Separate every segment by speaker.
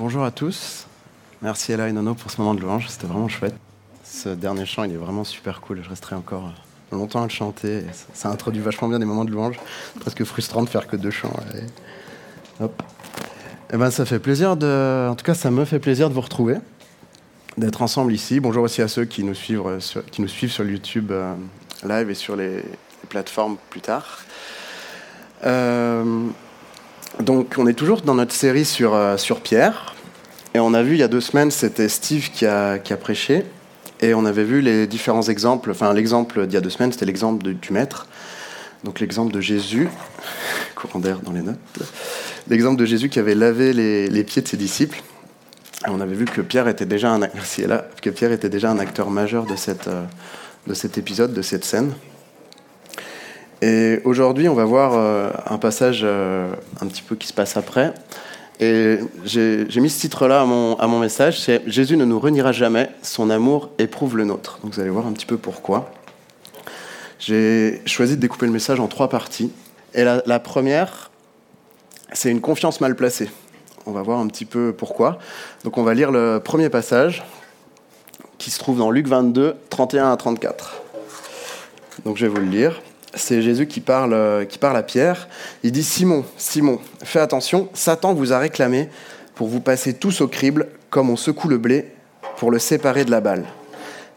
Speaker 1: Bonjour à tous. Merci Ella et Nono pour ce moment de louange, c'était vraiment chouette. Ce dernier chant, il est vraiment super cool. Je resterai encore longtemps à le chanter. Ça, introduit vachement bien des moments de louange. Presque frustrant de faire que deux chants. Hop. Eh ben, ça fait plaisir. En tout cas, ça me fait plaisir de vous retrouver, d'être ensemble ici. Bonjour aussi à ceux qui nous suivent suivent sur YouTube euh, live et sur les, plateformes plus tard. Euh, donc, on est toujours dans notre série sur, euh, sur Pierre. Et on a vu il y a deux semaines, c'était Steve qui a, qui a prêché. Et on avait vu les différents exemples. Enfin, l'exemple d'il y a deux semaines, c'était l'exemple du maître. Donc, l'exemple de Jésus, courant d'air dans les notes. L'exemple de Jésus qui avait lavé les, les pieds de ses disciples. Et on avait vu que Pierre était déjà un, que Pierre était déjà un acteur majeur de, cette, euh, de cet épisode, de cette scène. Et aujourd'hui, on va voir euh, un passage euh, un petit peu qui se passe après. Et j'ai mis ce titre-là à mon, message, c'est Jésus ne nous reniera jamais, son amour éprouve le nôtre. Donc vous allez voir un petit peu pourquoi. J'ai choisi de découper le message en trois parties. Et la, la première, c'est une confiance mal placée. On va voir un petit peu pourquoi. Donc on va lire le premier passage qui se trouve dans Luc 22, 31 à 34. Donc je vais vous le lire c'est Jésus qui parle, euh, qui parle à Pierre. Il dit Simon, Simon, fais attention, Satan vous a réclamé pour vous passer tous au crible comme on secoue le blé pour le séparer de la balle.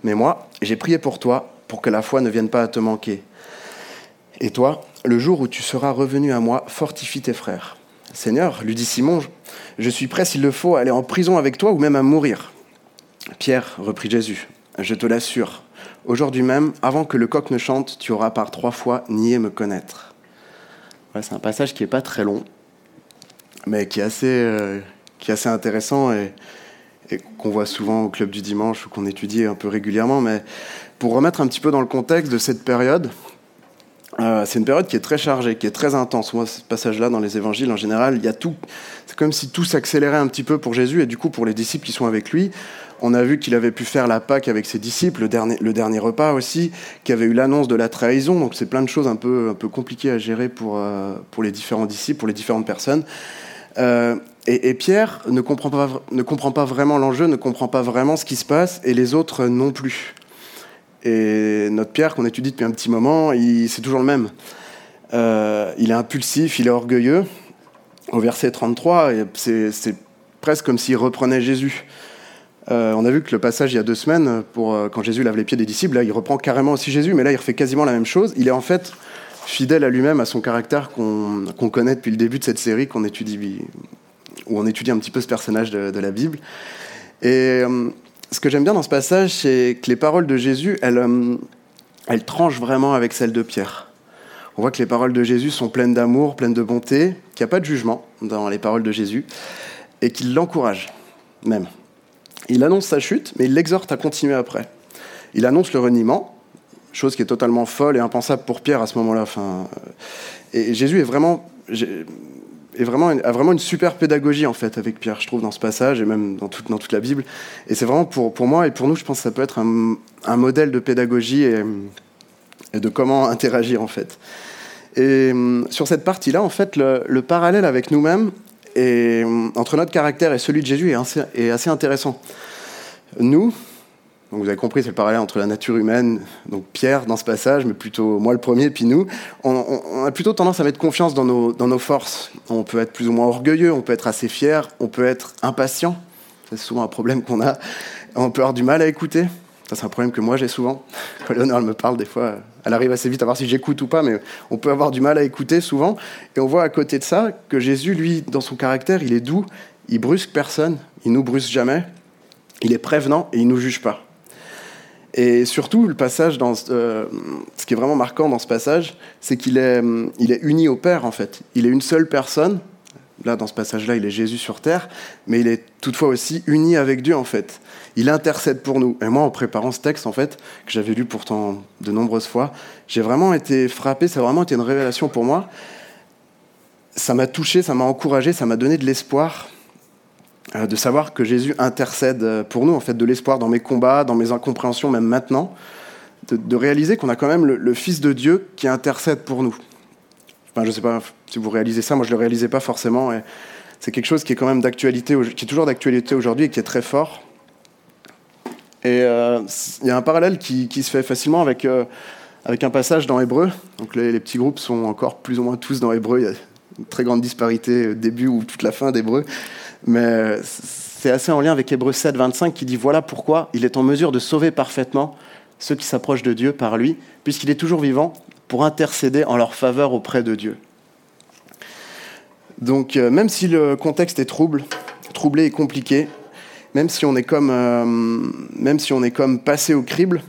Speaker 1: Mais moi, j'ai prié pour toi pour que la foi ne vienne pas à te manquer. Et toi, le jour où tu seras revenu à moi, fortifie tes frères. Seigneur, lui dit Simon, je suis prêt s'il le faut à aller en prison avec toi ou même à mourir. Pierre, reprit Jésus, je te l'assure, Aujourd'hui même, avant que le coq ne chante, tu auras par trois fois nié me connaître. c'est un passage qui n'est pas très long, mais qui est assez, euh, qui est assez intéressant et, qu'on voit souvent au club du dimanche ou qu'on étudie un peu régulièrement. Mais pour remettre un petit peu dans le contexte de cette période, euh, c'est une période qui est très chargée, qui est très intense. Moi, ce passage-là, dans les évangiles, en général, il y a tout. C'est comme si tout s'accélérait un petit peu pour Jésus et du coup pour les disciples qui sont avec lui. On a vu qu'il avait pu faire la Pâque avec ses disciples, le dernier, repas aussi, qu'il avait eu l'annonce de la trahison. Donc c'est plein de choses un peu, compliquées à gérer pour, euh, pour les différents disciples, pour les différentes personnes. Euh, et, Pierre ne comprend pas vraiment l'enjeu, ne comprend pas vraiment ce qui se passe, et les autres non plus. Et notre Pierre, qu'on étudie depuis un petit moment, c'est toujours le même. Euh, il est impulsif, il est orgueilleux. Au verset 33, c'est presque comme s'il reprenait Jésus. Euh, on a vu que le passage il y a deux semaines, pour, euh, quand Jésus lave les pieds des disciples, là il reprend carrément aussi Jésus, mais là il refait quasiment la même chose. Il est en fait fidèle à lui-même, à son caractère qu'on connaît depuis le début de cette série, qu'on étudie, où on étudie un petit peu ce personnage de, la Bible. Et ce que j'aime bien dans ce passage, c'est que les paroles de Jésus, elles, elles tranchent vraiment avec celles de Pierre. On voit que les paroles de Jésus sont pleines d'amour, pleines de bonté, qu'il n'y a pas de jugement dans les paroles de Jésus, et qu'il l'encourage même. Il annonce sa chute, mais il l'exhorte à continuer après. Il annonce le reniement, chose qui est totalement folle et impensable pour Pierre à ce moment-là. Euh, et Jésus est vraiment, est vraiment, a vraiment une super pédagogie en fait avec Pierre, je trouve, dans ce passage et même dans toute, dans toute la Bible. Et c'est vraiment pour, pour moi et pour nous, je pense que ça peut être un, un modèle de pédagogie et, de comment interagir en fait. Et hum, sur cette partie-là, en fait, le, le parallèle avec nous-mêmes, et entre notre caractère et celui de Jésus est assez, intéressant. Nous, vous avez compris, c'est le parallèle entre la nature humaine, donc Pierre dans ce passage, mais plutôt moi le premier, puis nous, on, a plutôt tendance à mettre confiance dans nos, forces. On peut être plus ou moins orgueilleux, on peut être assez fier, on peut être impatient, c'est souvent un problème qu'on a, on peut avoir du mal à écouter, ça, c'est un problème que moi j'ai souvent. Quand Léonore me parle, des fois, elle arrive assez vite à voir si j'écoute ou pas, mais on peut avoir du mal à écouter souvent. Et on voit à côté de ça que Jésus, lui, dans son caractère, il est doux, il brusque personne, il nous brusque jamais, il est prévenant et il nous juge pas. Et surtout, le passage, dans, euh, ce qui est vraiment marquant dans ce passage, c'est qu'il est, il est uni au Père, en fait. Il est une seule personne. Là, dans ce passage-là, il est Jésus sur terre, mais il est toutefois aussi uni avec Dieu, en fait il intercède pour nous. Et moi, en préparant ce texte, en fait, que j'avais lu pourtant de nombreuses fois, j'ai vraiment été frappé, ça a vraiment été une révélation pour moi. Ça m'a touché, ça m'a encouragé, ça m'a donné de l'espoir euh, de savoir que Jésus intercède pour nous, en fait, de l'espoir dans mes combats, dans mes incompréhensions, même maintenant, de, réaliser qu'on a quand même le, Fils de Dieu qui intercède pour nous. Enfin, je ne sais pas si vous réalisez ça, moi je ne le réalisais pas forcément. Et C'est quelque chose qui est quand même d'actualité, qui est toujours d'actualité aujourd'hui et qui est très fort. Et euh, il y a un parallèle qui, se fait facilement avec, euh, avec un passage dans Hébreu. Donc les, petits groupes sont encore plus ou moins tous dans Hébreu. Il y a une très grande disparité début ou toute la fin d'Hébreu. Mais c'est assez en lien avec Hébreu 7, 25 qui dit Voilà pourquoi il est en mesure de sauver parfaitement ceux qui s'approchent de Dieu par lui, puisqu'il est toujours vivant pour intercéder en leur faveur auprès de Dieu. Donc euh, même si le contexte est trouble, troublé et compliqué, même si on est comme, euh, même si on est comme passé au crible,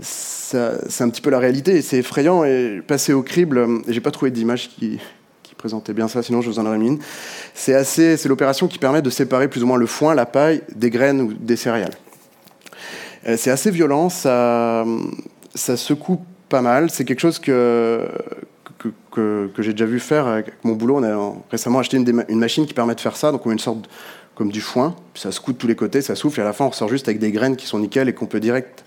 Speaker 1: c'est un petit peu la réalité et c'est effrayant. Et passer au crible, euh, j'ai pas trouvé d'image qui, qui, présentait bien ça, sinon je vous en aurais mis une. C'est c'est l'opération qui permet de séparer plus ou moins le foin, la paille, des graines ou des céréales. Euh, c'est assez violent, ça, ça secoue pas mal. C'est quelque chose que, que, que, j'ai déjà vu faire avec mon boulot. On a récemment acheté une, machine qui permet de faire ça. Donc on met une sorte comme du foin, ça secoue de tous les côtés, ça souffle, et à la fin on ressort juste avec des graines qui sont nickel et qu'on peut direct,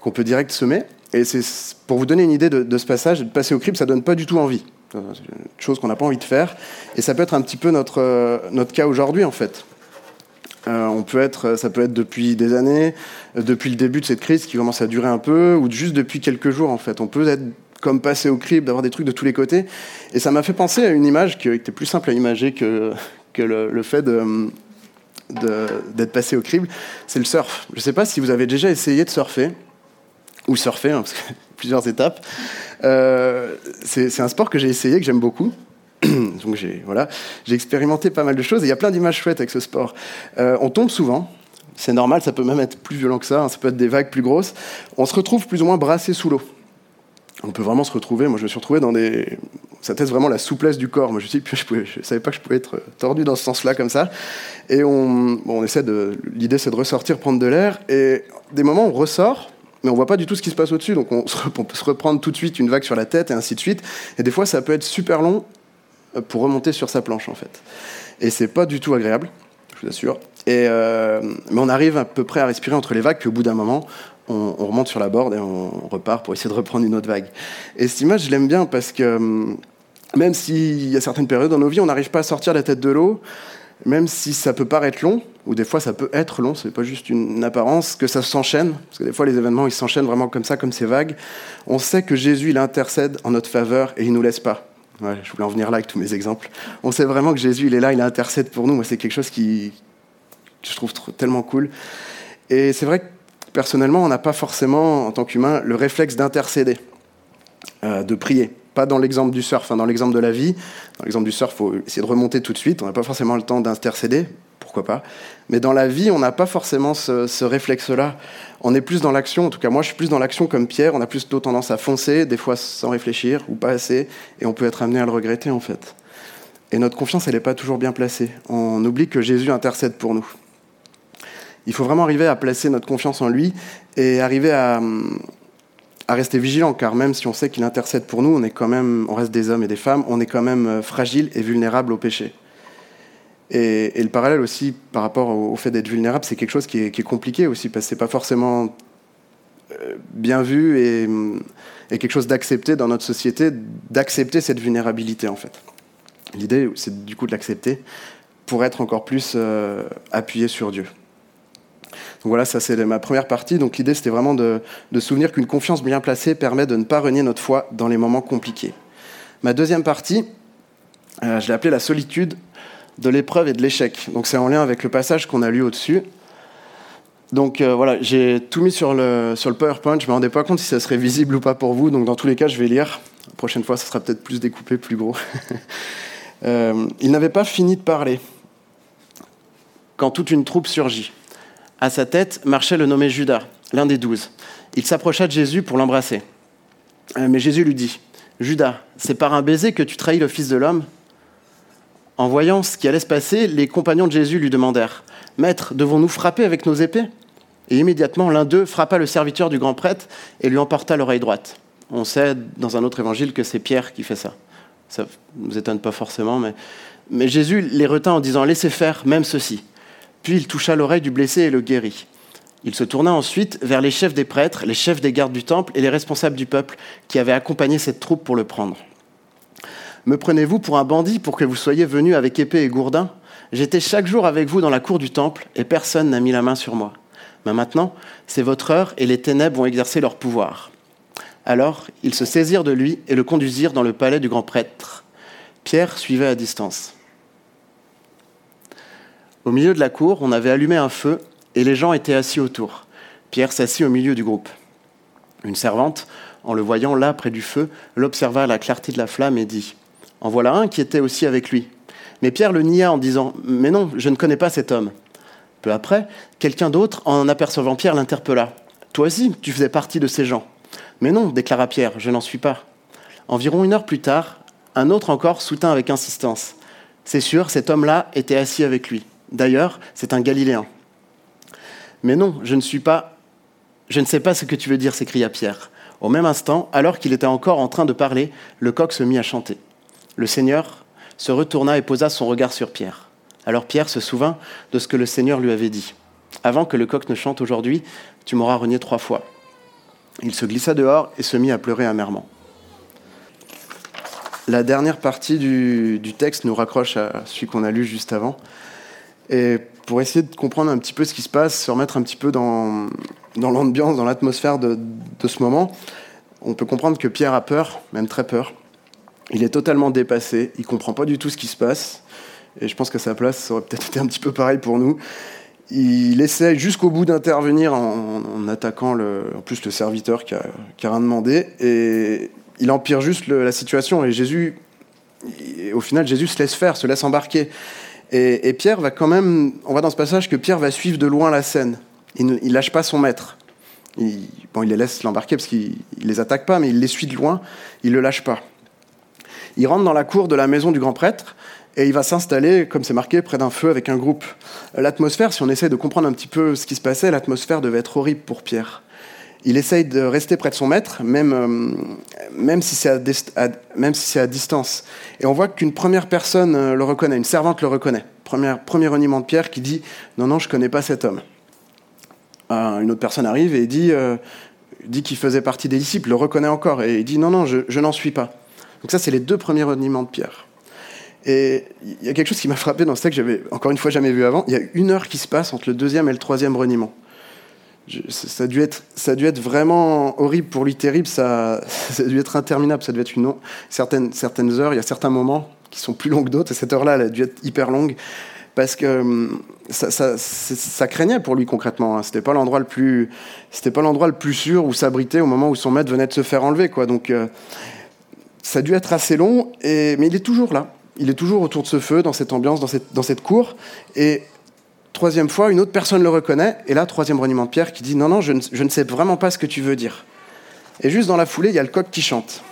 Speaker 1: qu'on peut direct semer. Et c'est pour vous donner une idée de, ce passage, de passer au crible, ça donne pas du tout envie. Une chose qu'on n'a pas envie de faire. Et ça peut être un petit peu notre, euh, notre cas aujourd'hui en fait. Euh, on peut être, ça peut être depuis des années, euh, depuis le début de cette crise qui commence à durer un peu, ou juste depuis quelques jours en fait. On peut être comme passer au crible, d'avoir des trucs de tous les côtés. Et ça m'a fait penser à une image qui était plus simple à imager que, que le, fait d'être passé au crible, c'est le surf. Je ne sais pas si vous avez déjà essayé de surfer, ou surfer, hein, parce que plusieurs étapes. Euh, c'est un sport que j'ai essayé, que j'aime beaucoup. Donc j'ai voilà, expérimenté pas mal de choses et il y a plein d'images chouettes avec ce sport. Euh, on tombe souvent, c'est normal, ça peut même être plus violent que ça, hein, ça peut être des vagues plus grosses. On se retrouve plus ou moins brassé sous l'eau. On peut vraiment se retrouver. Moi, je me suis retrouvé dans des. Ça teste vraiment la souplesse du corps. Moi, je ne je, je savais pas que je pouvais être tordu dans ce sens-là comme ça. Et on, on essaie de. L'idée, c'est de ressortir, prendre de l'air. Et des moments, on ressort, mais on voit pas du tout ce qui se passe au-dessus. Donc, on, on peut se reprendre tout de suite une vague sur la tête et ainsi de suite. Et des fois, ça peut être super long pour remonter sur sa planche en fait. Et c'est pas du tout agréable, je vous assure. Et euh, mais on arrive à peu près à respirer entre les vagues, puis au bout d'un moment, on, remonte sur la borde et on repart pour essayer de reprendre une autre vague. Et cette image, je l'aime bien parce que hum, même s'il y a certaines périodes dans nos vies, on n'arrive pas à sortir la tête de l'eau, même si ça peut paraître long, ou des fois ça peut être long, c'est pas juste une apparence, que ça s'enchaîne, parce que des fois les événements ils s'enchaînent vraiment comme ça, comme ces vagues. On sait que Jésus il intercède en notre faveur et il nous laisse pas je voulais en venir là avec tous mes exemples. On sait vraiment que Jésus, il est là, il intercède pour nous. Moi, c'est quelque chose qui, que je trouve tellement cool. Et c'est vrai que personnellement, on n'a pas forcément, en tant qu'humain, le réflexe d'intercéder, euh, de prier. Pas dans l'exemple du surf, hein, dans l'exemple de la vie. Dans l'exemple du surf, il faut essayer de remonter tout de suite. On n'a pas forcément le temps d'intercéder pourquoi pas. Mais dans la vie, on n'a pas forcément ce, réflexe-là. On est plus dans l'action, en tout cas moi je suis plus dans l'action comme Pierre, on a plus tendance à foncer, des fois sans réfléchir ou pas assez, et on peut être amené à le regretter en fait. Et notre confiance, elle n'est pas toujours bien placée. On oublie que Jésus intercède pour nous. Il faut vraiment arriver à placer notre confiance en lui et arriver à, à rester vigilant, car même si on sait qu'il intercède pour nous, on est quand même, on reste des hommes et des femmes, on est quand même euh, fragile et vulnérable au péché. Et, le parallèle aussi par rapport au, fait d'être vulnérable, c'est quelque chose qui est, compliqué aussi, parce que c'est pas forcément euh, bien vu et, quelque chose d'accepté dans notre société, d'accepter cette vulnérabilité en fait. L'idée, c'est du coup de l'accepter pour être encore plus euh, appuyé sur Dieu. Donc voilà, ça c'est ma première partie. Donc l'idée, c'était vraiment de, souvenir qu'une confiance bien placée permet de ne pas renier notre foi dans les moments compliqués. Ma deuxième partie, euh, je l'ai appelée la solitude de l'épreuve et de l'échec. Donc c'est en lien avec le passage qu'on a lu au-dessus. Donc euh, voilà, j'ai tout mis sur le, sur le PowerPoint. Je ne me rendais pas compte si ça serait visible ou pas pour vous. Donc dans tous les cas, je vais lire. La prochaine fois, ça sera peut-être plus découpé, plus gros. euh, il n'avait pas fini de parler quand toute une troupe surgit. À sa tête marchait le nommé Judas, l'un des douze. Il s'approcha de Jésus pour l'embrasser. Euh, mais Jésus lui dit, Judas, c'est par un baiser que tu trahis le Fils de l'homme en voyant ce qui allait se passer, les compagnons de Jésus lui demandèrent Maître, devons-nous frapper avec nos épées? Et immédiatement, l'un d'eux frappa le serviteur du grand prêtre et lui emporta l'oreille droite. On sait dans un autre évangile que c'est Pierre qui fait ça. Ça ne nous étonne pas forcément, mais, mais Jésus les retint en disant Laissez faire même ceci. Puis il toucha l'oreille du blessé et le guérit. Il se tourna ensuite vers les chefs des prêtres, les chefs des gardes du temple et les responsables du peuple qui avaient accompagné cette troupe pour le prendre. Me prenez-vous pour un bandit pour que vous soyez venu avec épée et gourdin? J'étais chaque jour avec vous dans la cour du temple et personne n'a mis la main sur moi. Mais maintenant, c'est votre heure et les ténèbres vont exercer leur pouvoir. Alors, ils se saisirent de lui et le conduisirent dans le palais du grand prêtre. Pierre suivait à distance. Au milieu de la cour, on avait allumé un feu et les gens étaient assis autour. Pierre s'assit au milieu du groupe. Une servante, en le voyant là près du feu, l'observa à la clarté de la flamme et dit En voilà un qui était aussi avec lui. Mais Pierre le nia en disant Mais non, je ne connais pas cet homme. Peu après, quelqu'un d'autre, en apercevant Pierre, l'interpella Toi aussi, tu faisais partie de ces gens. Mais non, déclara Pierre, je n'en suis pas. Environ une heure plus tard, un autre encore soutint avec insistance C'est sûr, cet homme-là était assis avec lui. D'ailleurs, c'est un Galiléen. Mais non, je ne suis pas. Je ne sais pas ce que tu veux dire, s'écria Pierre. Au même instant, alors qu'il était encore en train de parler, le coq se mit à chanter. Le Seigneur se retourna et posa son regard sur Pierre. Alors Pierre se souvint de ce que le Seigneur lui avait dit. Avant que le coq ne chante aujourd'hui, tu m'auras renié trois fois. Il se glissa dehors et se mit à pleurer amèrement. La dernière partie du, texte nous raccroche à celui qu'on a lu juste avant. Et pour essayer de comprendre un petit peu ce qui se passe, se remettre un petit peu dans, dans l'ambiance, dans l'atmosphère de, de, ce moment, on peut comprendre que Pierre a peur, même très peur. Il est totalement dépassé, il comprend pas du tout ce qui se passe. Et je pense qu'à sa place, ça aurait peut-être été un petit peu pareil pour nous. Il essaie jusqu'au bout d'intervenir en, attaquant le, en plus le serviteur qui a, rien demandé. Et il empire juste la situation. Et Jésus, au final, Jésus se laisse faire, se laisse embarquer. Et, Pierre va quand même, on voit dans ce passage que Pierre va suivre de loin la scène. Il ne lâche pas son maître. Il, bon, il les laisse l'embarquer parce qu'il les attaque pas, mais il les suit de loin. Il le lâche pas. Il rentre dans la cour de la maison du grand prêtre et il va s'installer, comme c'est marqué, près d'un feu avec un groupe. L'atmosphère, si on essaie de comprendre un petit peu ce qui se passait, l'atmosphère devait être horrible pour Pierre. Il essaye de rester près de son maître, même, euh, même si c'est à, si à distance. Et on voit qu'une première personne euh, le reconnaît, une servante le reconnaît. Première, premier reniement de Pierre qui dit Non, non, je ne connais pas cet homme. Euh, une autre personne arrive et dit, dit qu'il faisait partie des disciples, le reconnaît encore, et il dit Non, non, je, je n'en suis pas. Donc, ça, c'est les deux premiers reniements de Pierre. Et il y a quelque chose qui m'a frappé dans ce texte que j'avais encore une fois jamais vu avant. Il y a une heure qui se passe entre le deuxième et le troisième reniement. Ça, a dû être, vraiment horrible pour lui, terrible. Ça, ça a dû être interminable. Ça dû être une certaines, certaines heures. Il y a certains moments qui sont plus longs que d'autres. Et cette heure-là, elle a dû être hyper longue parce que hum, ça, craignait pour lui concrètement. Hein. C'était pas l'endroit le plus, sûr où s'abriter au moment où son maître venait de se faire enlever. Donc, euh, ça a dû être assez long. Mais il est toujours là. Il est toujours autour de ce feu, dans cette ambiance, dans cette, cour. Et troisième fois, une autre personne le reconnaît, et là, troisième reniement de Pierre qui dit Non, non, je ne, sais vraiment pas ce que tu veux dire. Et juste dans la foulée, il y a le coq qui chante.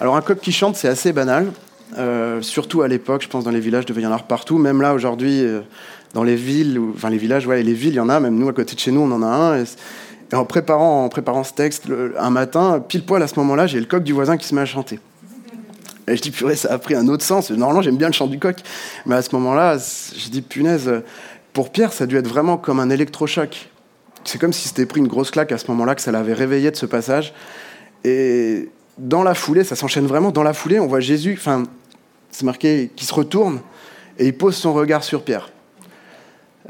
Speaker 1: Alors, un coq qui chante, c'est assez banal, euh, surtout à l'époque, je pense, dans les villages, il devait y en avoir partout. Même là, aujourd'hui, euh, dans les villes, enfin les villages, ouais, les villes, il y en a, même nous, à côté de chez nous, on en a un. Et en, préparant, en préparant ce texte, un matin, pile poil à ce moment-là, j'ai le coq du voisin qui se met à chanter. Et je dis, purée, ça a pris un autre sens. Normalement, j'aime bien le chant du coq. Mais à ce moment-là, je dis, punaise, pour Pierre, ça a dû être vraiment comme un électrochoc. C'est comme si c'était pris une grosse claque à ce moment-là, que ça l'avait réveillé de ce passage. Et dans la foulée, ça s'enchaîne vraiment. Dans la foulée, on voit Jésus, enfin, c'est marqué, qui se retourne et il pose son regard sur Pierre.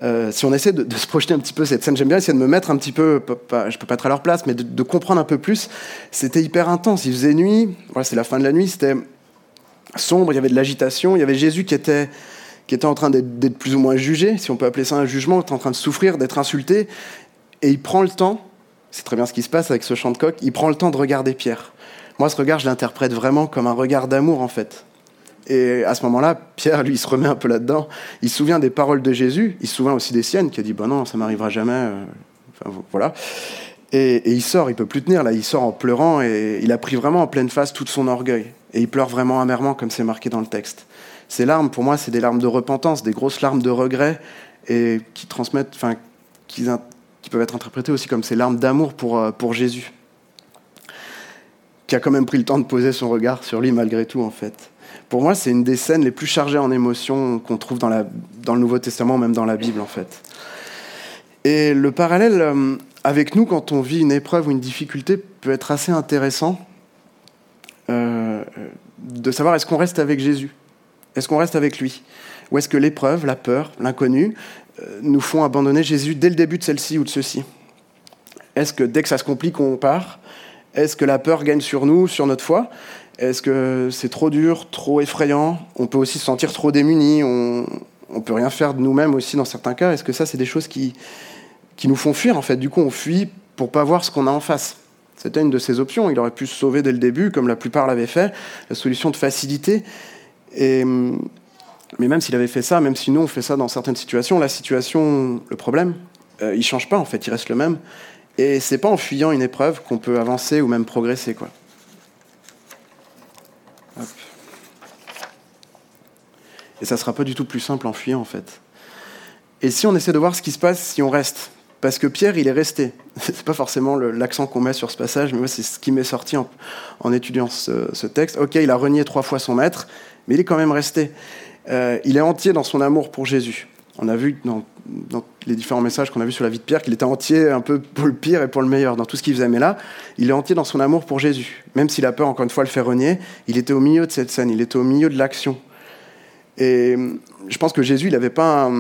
Speaker 1: Euh, si on essaie de, se projeter un petit peu cette scène, j'aime bien essayer de me mettre un petit peu, pas, je peux pas être à leur place, mais de, comprendre un peu plus. C'était hyper intense. Il faisait nuit, voilà, c'est la fin de la nuit, c'était sombre, il y avait de l'agitation, il y avait Jésus qui était, qui était en train d'être plus ou moins jugé, si on peut appeler ça un jugement, était en train de souffrir, d'être insulté, et il prend le temps, c'est très bien ce qui se passe avec ce chant de coq, il prend le temps de regarder Pierre. Moi, ce regard, je l'interprète vraiment comme un regard d'amour, en fait. Et à ce moment-là, Pierre, lui, il se remet un peu là-dedans. Il se souvient des paroles de Jésus, il se souvient aussi des siennes, qui a dit, bon non, ça m'arrivera jamais. Euh, voilà. Et, et, il sort, il peut plus tenir, là, il sort en pleurant, et il a pris vraiment en pleine face tout son orgueil. Et il pleure vraiment amèrement, comme c'est marqué dans le texte. Ces larmes, pour moi, c'est des larmes de repentance, des grosses larmes de regret, et qui transmettent, enfin, qui, qui peuvent être interprétées aussi comme ces larmes d'amour pour, euh, pour Jésus, qui a quand même pris le temps de poser son regard sur lui malgré tout, en fait. Pour moi, c'est une des scènes les plus chargées en émotions qu'on trouve dans, le Nouveau Testament, même dans la Bible, en fait. Et le parallèle euh, avec nous, quand on vit une épreuve ou une difficulté, peut être assez intéressant euh, de savoir est-ce qu'on reste avec Jésus? Est-ce qu'on reste avec lui? Ou est-ce que l'épreuve, la peur, l'inconnu euh, nous font abandonner Jésus dès le début de celle-ci ou de ceci? Est-ce que dès que ça se complique, on part? Est-ce que la peur gagne sur nous, sur notre foi? Est-ce que c'est trop dur, trop effrayant? On peut aussi se sentir trop démunis, on ne peut rien faire de nous-mêmes aussi dans certains cas. Est-ce que ça, c'est des choses qui, qui nous font fuir en fait? Du coup, on fuit pour pas voir ce qu'on a en face. C'était une de ses options. Il aurait pu se sauver dès le début, comme la plupart l'avaient fait, la solution de facilité. Mais même s'il avait fait ça, même si nous on fait ça dans certaines situations, la situation, le problème, euh, il change pas en fait, il reste le même. Et c'est pas en fuyant une épreuve qu'on peut avancer ou même progresser quoi. Et ça sera pas du tout plus simple en fuyant en fait. Et si on essaie de voir ce qui se passe si on reste? Parce que Pierre, il est resté. C'est pas forcément l'accent qu'on met sur ce passage, mais moi, c'est ce qui m'est sorti en, étudiant ce, texte. Ok, il a renié trois fois son maître, mais il est quand même resté. Euh, il est entier dans son amour pour Jésus. On a vu dans, les différents messages qu'on a vus sur la vie de Pierre qu'il était entier un peu pour le pire et pour le meilleur dans tout ce qu'il faisait. Mais là, il est entier dans son amour pour Jésus. Même s'il a peur, encore une fois, le faire renier, il était au milieu de cette scène, il était au milieu de l'action. Et je pense que Jésus, il n'avait pas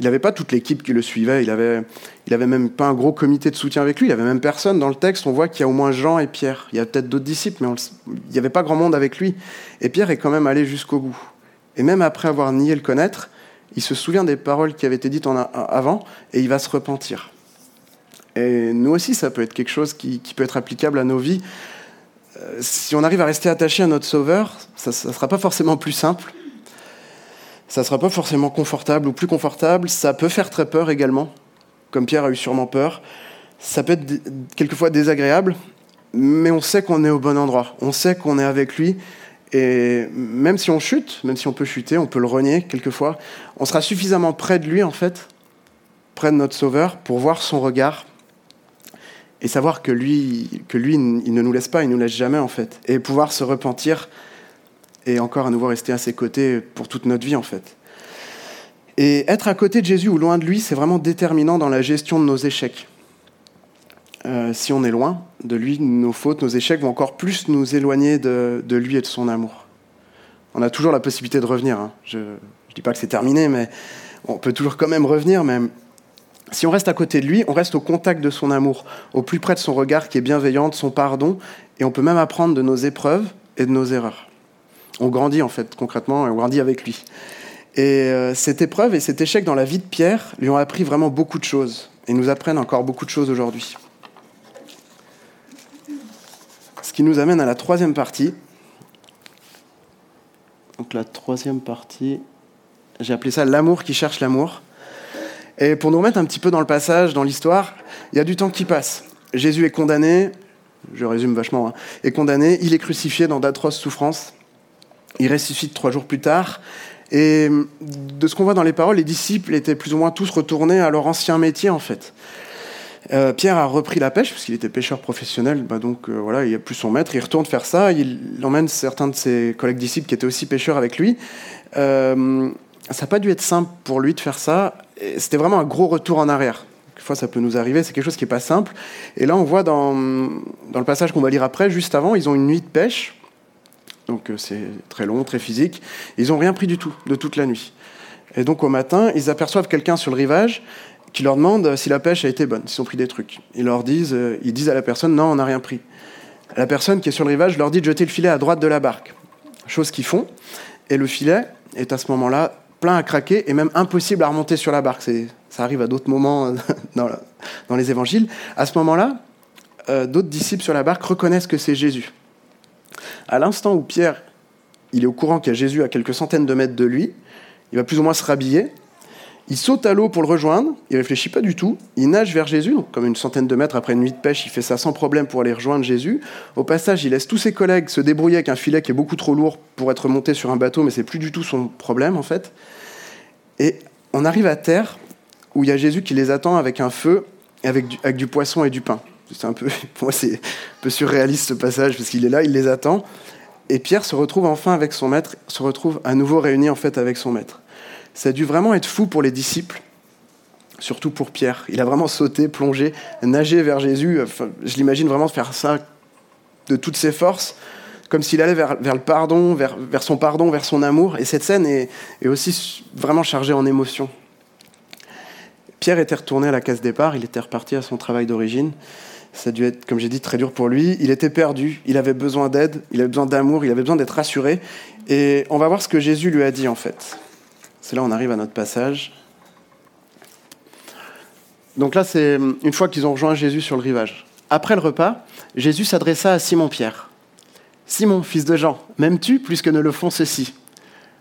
Speaker 1: il n'avait pas toute l'équipe qui le suivait, il avait, il avait même pas un gros comité de soutien avec lui, il avait même personne. Dans le texte, on voit qu'il y a au moins Jean et Pierre. Il y a peut-être d'autres disciples, mais il n'y avait pas grand monde avec lui. Et Pierre est quand même allé jusqu'au bout. Et même après avoir nié le connaître, il se souvient des paroles qui avaient été dites avant et il va se repentir. Et nous aussi, ça peut être quelque chose qui, peut être applicable à nos vies. Euh, si on arrive à rester attaché à notre Sauveur, ça ne sera pas forcément plus simple, ça sera pas forcément confortable ou plus confortable. Ça peut faire très peur également, comme Pierre a eu sûrement peur. Ça peut être quelquefois désagréable, mais on sait qu'on est au bon endroit. On sait qu'on est avec lui. Et même si on chute, même si on peut chuter, on peut le renier quelquefois, on sera suffisamment près de lui, en fait, près de notre Sauveur, pour voir son regard et savoir que lui, que lui, il ne nous laisse pas, il nous laisse jamais, en fait. Et pouvoir se repentir et encore à nouveau rester à ses côtés pour toute notre vie en fait. Et être à côté de Jésus ou loin de lui, c'est vraiment déterminant dans la gestion de nos échecs. Euh, si on est loin de lui, nos fautes, nos échecs vont encore plus nous éloigner de, lui et de son amour. On a toujours la possibilité de revenir. Hein. Je ne dis pas que c'est terminé, mais on peut toujours quand même revenir. Mais si on reste à côté de lui, on reste au contact de son amour, au plus près de son regard qui est bienveillant, de son pardon, et on peut même apprendre de nos épreuves et de nos erreurs on grandit en fait concrètement et on grandit avec lui. Et euh, cette épreuve et cet échec dans la vie de Pierre lui ont appris vraiment beaucoup de choses et nous apprennent encore beaucoup de choses aujourd'hui. Ce qui nous amène à la troisième partie. Donc la troisième partie, j'ai appelé ça l'amour qui cherche l'amour. Et pour nous remettre un petit peu dans le passage, dans l'histoire, il y a du temps qui passe. Jésus est condamné, je résume vachement, hein, est condamné, il est crucifié dans d'atroces souffrances. Il ressuscite trois jours plus tard. Et de ce qu'on voit dans les paroles, les disciples étaient plus ou moins tous retournés à leur ancien métier, en fait. Euh, Pierre a repris la pêche, parce qu'il était pêcheur professionnel, bah donc euh, voilà, il a plus son maître, il retourne faire ça, il emmène certains de ses collègues disciples qui étaient aussi pêcheurs avec lui. Euh, ça n'a pas dû être simple pour lui de faire ça, c'était vraiment un gros retour en arrière. Quelquefois ça peut nous arriver, c'est quelque chose qui n'est pas simple. Et là on voit dans, dans le passage qu'on va lire après, juste avant, ils ont une nuit de pêche, donc euh, c'est très long, très physique. Ils n'ont rien pris du tout de toute la nuit. Et donc au matin, ils aperçoivent quelqu'un sur le rivage qui leur demande si la pêche a été bonne, s'ils ont pris des trucs. Ils leur disent, euh, ils disent à la personne non, on n'a rien pris. La personne qui est sur le rivage leur dit de jeter le filet à droite de la barque. Chose qu'ils font. Et le filet est à ce moment-là plein à craquer et même impossible à remonter sur la barque. Ça arrive à d'autres moments dans, les évangiles. À ce moment-là, euh, d'autres disciples sur la barque reconnaissent que c'est Jésus. À l'instant où Pierre, il est au courant qu'il y a Jésus à quelques centaines de mètres de lui, il va plus ou moins se rhabiller, il saute à l'eau pour le rejoindre, il réfléchit pas du tout, il nage vers Jésus, comme une centaine de mètres après une nuit de pêche, il fait ça sans problème pour aller rejoindre Jésus. Au passage, il laisse tous ses collègues se débrouiller avec un filet qui est beaucoup trop lourd pour être monté sur un bateau, mais c'est plus du tout son problème en fait. Et on arrive à terre où il y a Jésus qui les attend avec un feu, avec avec du poisson et du pain. C'est un peu, pour moi, c'est un peu surréaliste ce passage parce qu'il est là, il les attend. Et Pierre se retrouve enfin avec son maître, se retrouve à nouveau réuni en fait avec son maître. Ça a dû vraiment être fou pour les disciples, surtout pour Pierre. Il a vraiment sauté, plongé, nagé vers Jésus. je l'imagine vraiment faire ça de toutes ses forces, comme s'il allait vers, le pardon, vers, son pardon, vers son amour. Et cette scène est, est aussi vraiment chargée en émotions. Pierre était retourné à la case départ, il était reparti à son travail d'origine. Ça a dû être, comme j'ai dit, très dur pour lui. Il était perdu, il avait besoin d'aide, il avait besoin d'amour, il avait besoin d'être rassuré. Et on va voir ce que Jésus lui a dit en fait. C'est là on arrive à notre passage. Donc là, c'est une fois qu'ils ont rejoint Jésus sur le rivage. Après le repas, Jésus s'adressa à Simon-Pierre. Simon, fils de Jean, m'aimes-tu plus que ne le font ceux-ci?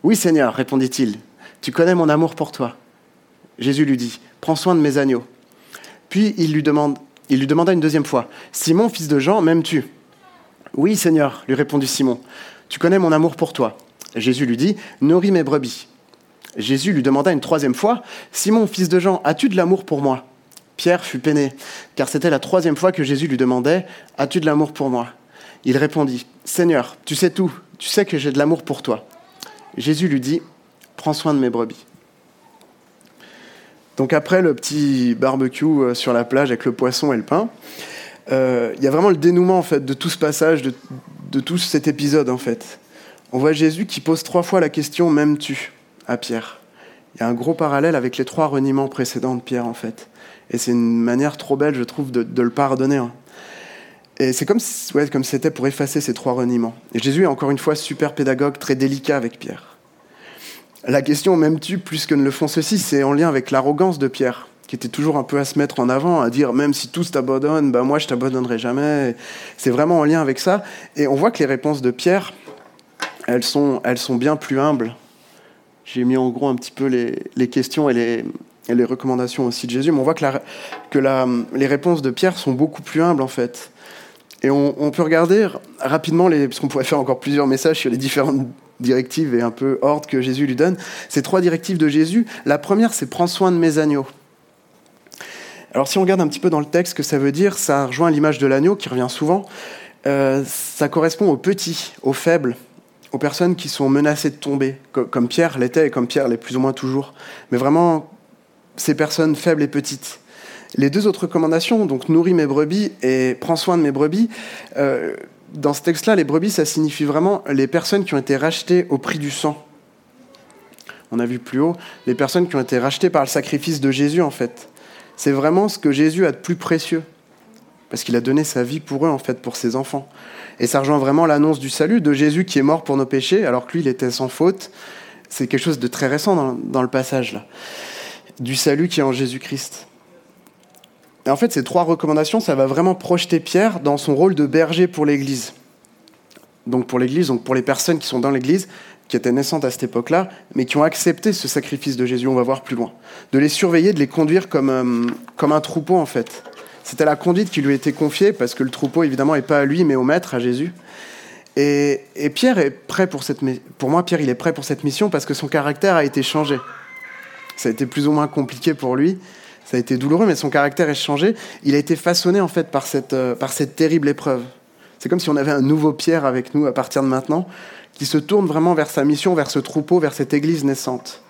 Speaker 1: Oui, Seigneur, répondit-il. Tu connais mon amour pour toi. Jésus lui dit, Prends soin de mes agneaux. Puis il lui, demande, il lui demanda une deuxième fois, Simon, fils de Jean, m'aimes-tu Oui, Seigneur, lui répondit Simon. Tu connais mon amour pour toi. Jésus lui dit, Nourris mes brebis. Jésus lui demanda une troisième fois, Simon, fils de Jean, as-tu de l'amour pour moi? Pierre fut peiné, car c'était la troisième fois que Jésus lui demandait, As-tu de l'amour pour moi? Il répondit, Seigneur, tu sais tout, tu sais que j'ai de l'amour pour toi. Jésus lui dit, Prends soin de mes brebis. Donc après le petit barbecue euh, sur la plage avec le poisson et le pain, euh, il y a vraiment le dénouement en fait de tout ce passage, de, tout cet épisode en fait. On voit Jésus qui pose trois fois la question m'aimes-tu? à Pierre. Il y a un gros parallèle avec les trois reniements précédents de Pierre en fait. Et c'est une manière trop belle, je trouve, de, le pardonner. Hein. Et c'est comme ouais, comme c'était pour effacer ces trois reniements. Et Jésus est encore une fois super pédagogue, très délicat avec Pierre. La question m'aimes-tu plus que ne le font ceux-ci C'est en lien avec l'arrogance de Pierre, qui était toujours un peu à se mettre en avant, à dire même si tous t'abandonnent, ben moi je t'abandonnerai jamais. C'est vraiment en lien avec ça. Et on voit que les réponses de Pierre, elles sont, elles sont bien plus humbles. J'ai mis en gros un petit peu les, questions et les, les, recommandations aussi de Jésus, mais on voit que, la, que la, les réponses de Pierre sont beaucoup plus humbles en fait. Et on, on peut regarder rapidement, les, parce qu'on pourrait faire encore plusieurs messages sur les différentes directives et un peu ordre que Jésus lui donne. Ces trois directives de Jésus, la première, c'est prends soin de mes agneaux. Alors si on regarde un petit peu dans le texte ce que ça veut dire, ça rejoint l'image de l'agneau qui revient souvent. Euh, ça correspond aux petits, aux faibles, aux personnes qui sont menacées de tomber, comme Pierre l'était et comme Pierre l'est plus ou moins toujours. Mais vraiment, ces personnes faibles et petites. Les deux autres recommandations, donc nourris mes brebis et prends soin de mes brebis, euh, dans ce texte-là, les brebis, ça signifie vraiment les personnes qui ont été rachetées au prix du sang. On a vu plus haut, les personnes qui ont été rachetées par le sacrifice de Jésus, en fait. C'est vraiment ce que Jésus a de plus précieux. Parce qu'il a donné sa vie pour eux, en fait, pour ses enfants. Et ça rejoint vraiment l'annonce du salut de Jésus qui est mort pour nos péchés, alors que lui, il était sans faute. C'est quelque chose de très récent dans, dans le passage, là. Du salut qui est en Jésus-Christ. Et en fait, ces trois recommandations, ça va vraiment projeter Pierre dans son rôle de berger pour l'Église. Donc pour l'Église, donc pour les personnes qui sont dans l'Église, qui étaient naissantes à cette époque-là, mais qui ont accepté ce sacrifice de Jésus, on va voir plus loin. De les surveiller, de les conduire comme, euh, comme un troupeau, en fait. C'était la conduite qui lui était confiée, parce que le troupeau, évidemment, n'est pas à lui, mais au maître, à Jésus. Et, et, Pierre est prêt pour cette... Pour moi, Pierre, il est prêt pour cette mission parce que son caractère a été changé. Ça a été plus ou moins compliqué pour lui, ça a été douloureux, mais son caractère est changé. Il a été façonné en fait par cette, euh, par cette terrible épreuve. C'est comme si on avait un nouveau Pierre avec nous à partir de maintenant, qui se tourne vraiment vers sa mission, vers ce troupeau, vers cette église naissante.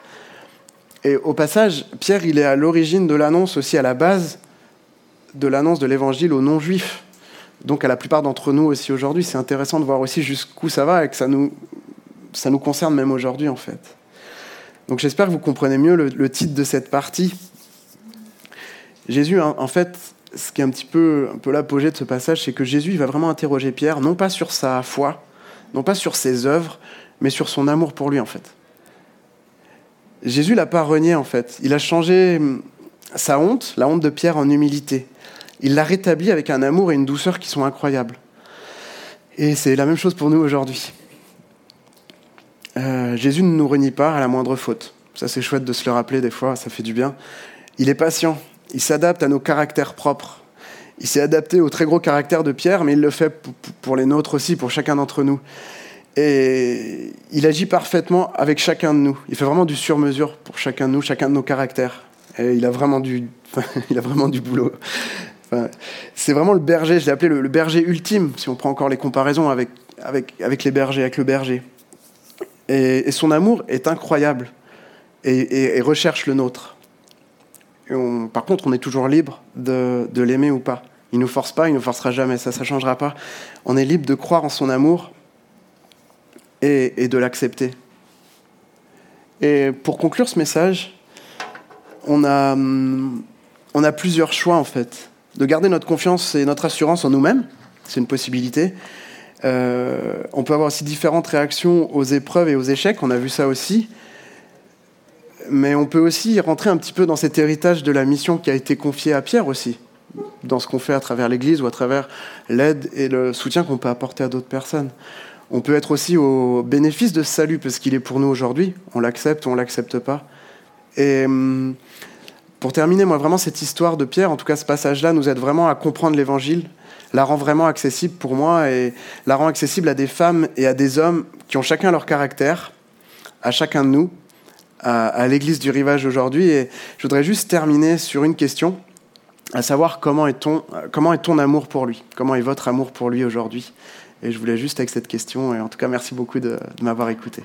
Speaker 1: Et au passage, Pierre, il est à l'origine de l'annonce aussi à la base de l'annonce de l'évangile aux non-juifs. Donc à la plupart d'entre nous aussi aujourd'hui, c'est intéressant de voir aussi jusqu'où ça va et que ça nous, ça nous concerne même aujourd'hui en fait. Donc j'espère que vous comprenez mieux le titre de cette partie, Jésus, en fait, ce qui est un petit peu, un peu l'apogée de ce passage, c'est que Jésus va vraiment interroger Pierre, non pas sur sa foi, non pas sur ses œuvres, mais sur son amour pour lui, en fait. Jésus l'a pas renié, en fait. Il a changé hum, sa honte, la honte de Pierre, en humilité. Il l'a rétabli avec un amour et une douceur qui sont incroyables. Et c'est la même chose pour nous aujourd'hui. Euh, Jésus ne nous renie pas à la moindre faute. Ça, c'est chouette de se le rappeler des fois, ça fait du bien. Il est patient, il s'adapte à nos caractères propres. Il s'est adapté au très gros caractère de Pierre, mais il le fait pour les nôtres aussi, pour chacun d'entre nous. Et il agit parfaitement avec chacun de nous. Il fait vraiment du sur-mesure pour chacun de nous, chacun de nos caractères. Et il a vraiment du, il a vraiment du boulot. c'est vraiment le berger, je l'ai appelé le, berger ultime, si on prend encore les comparaisons avec, avec, avec les bergers, avec le berger. Et, son amour est incroyable et recherche le nôtre par contre, on est toujours libre de, l'aimer ou pas. Il nous force pas, il nous forcera jamais, ça, ça changera pas. On est libre de croire en son amour et, de l'accepter. Et pour conclure ce message, on a, hum, on a plusieurs choix en fait. De garder notre confiance et notre assurance en nous-mêmes, c'est une possibilité. Euh, on peut avoir aussi différentes réactions aux épreuves et aux échecs, on a vu ça aussi. Mais on peut aussi rentrer un petit peu dans cet héritage de la mission qui a été confiée à Pierre aussi, dans ce qu'on fait à travers l'Église ou à travers l'aide et le soutien qu'on peut apporter à d'autres personnes. On peut être aussi au bénéfice de ce salut parce qu'il est pour nous aujourd'hui. On l'accepte ou on l'accepte pas. Et hum, pour terminer, moi vraiment cette histoire de Pierre, en tout cas ce passage-là, nous aide vraiment à comprendre l'Évangile, la rend vraiment accessible pour moi et la rend accessible à des femmes et à des hommes qui ont chacun leur caractère, à chacun de nous, à, l'Église du Rivage aujourd'hui. Et je voudrais juste terminer sur une question, à savoir comment est ton, comment est ton amour pour lui, comment est votre amour pour lui aujourd'hui? Et je voulais juste avec cette question, et en tout cas merci beaucoup de m'avoir écouté.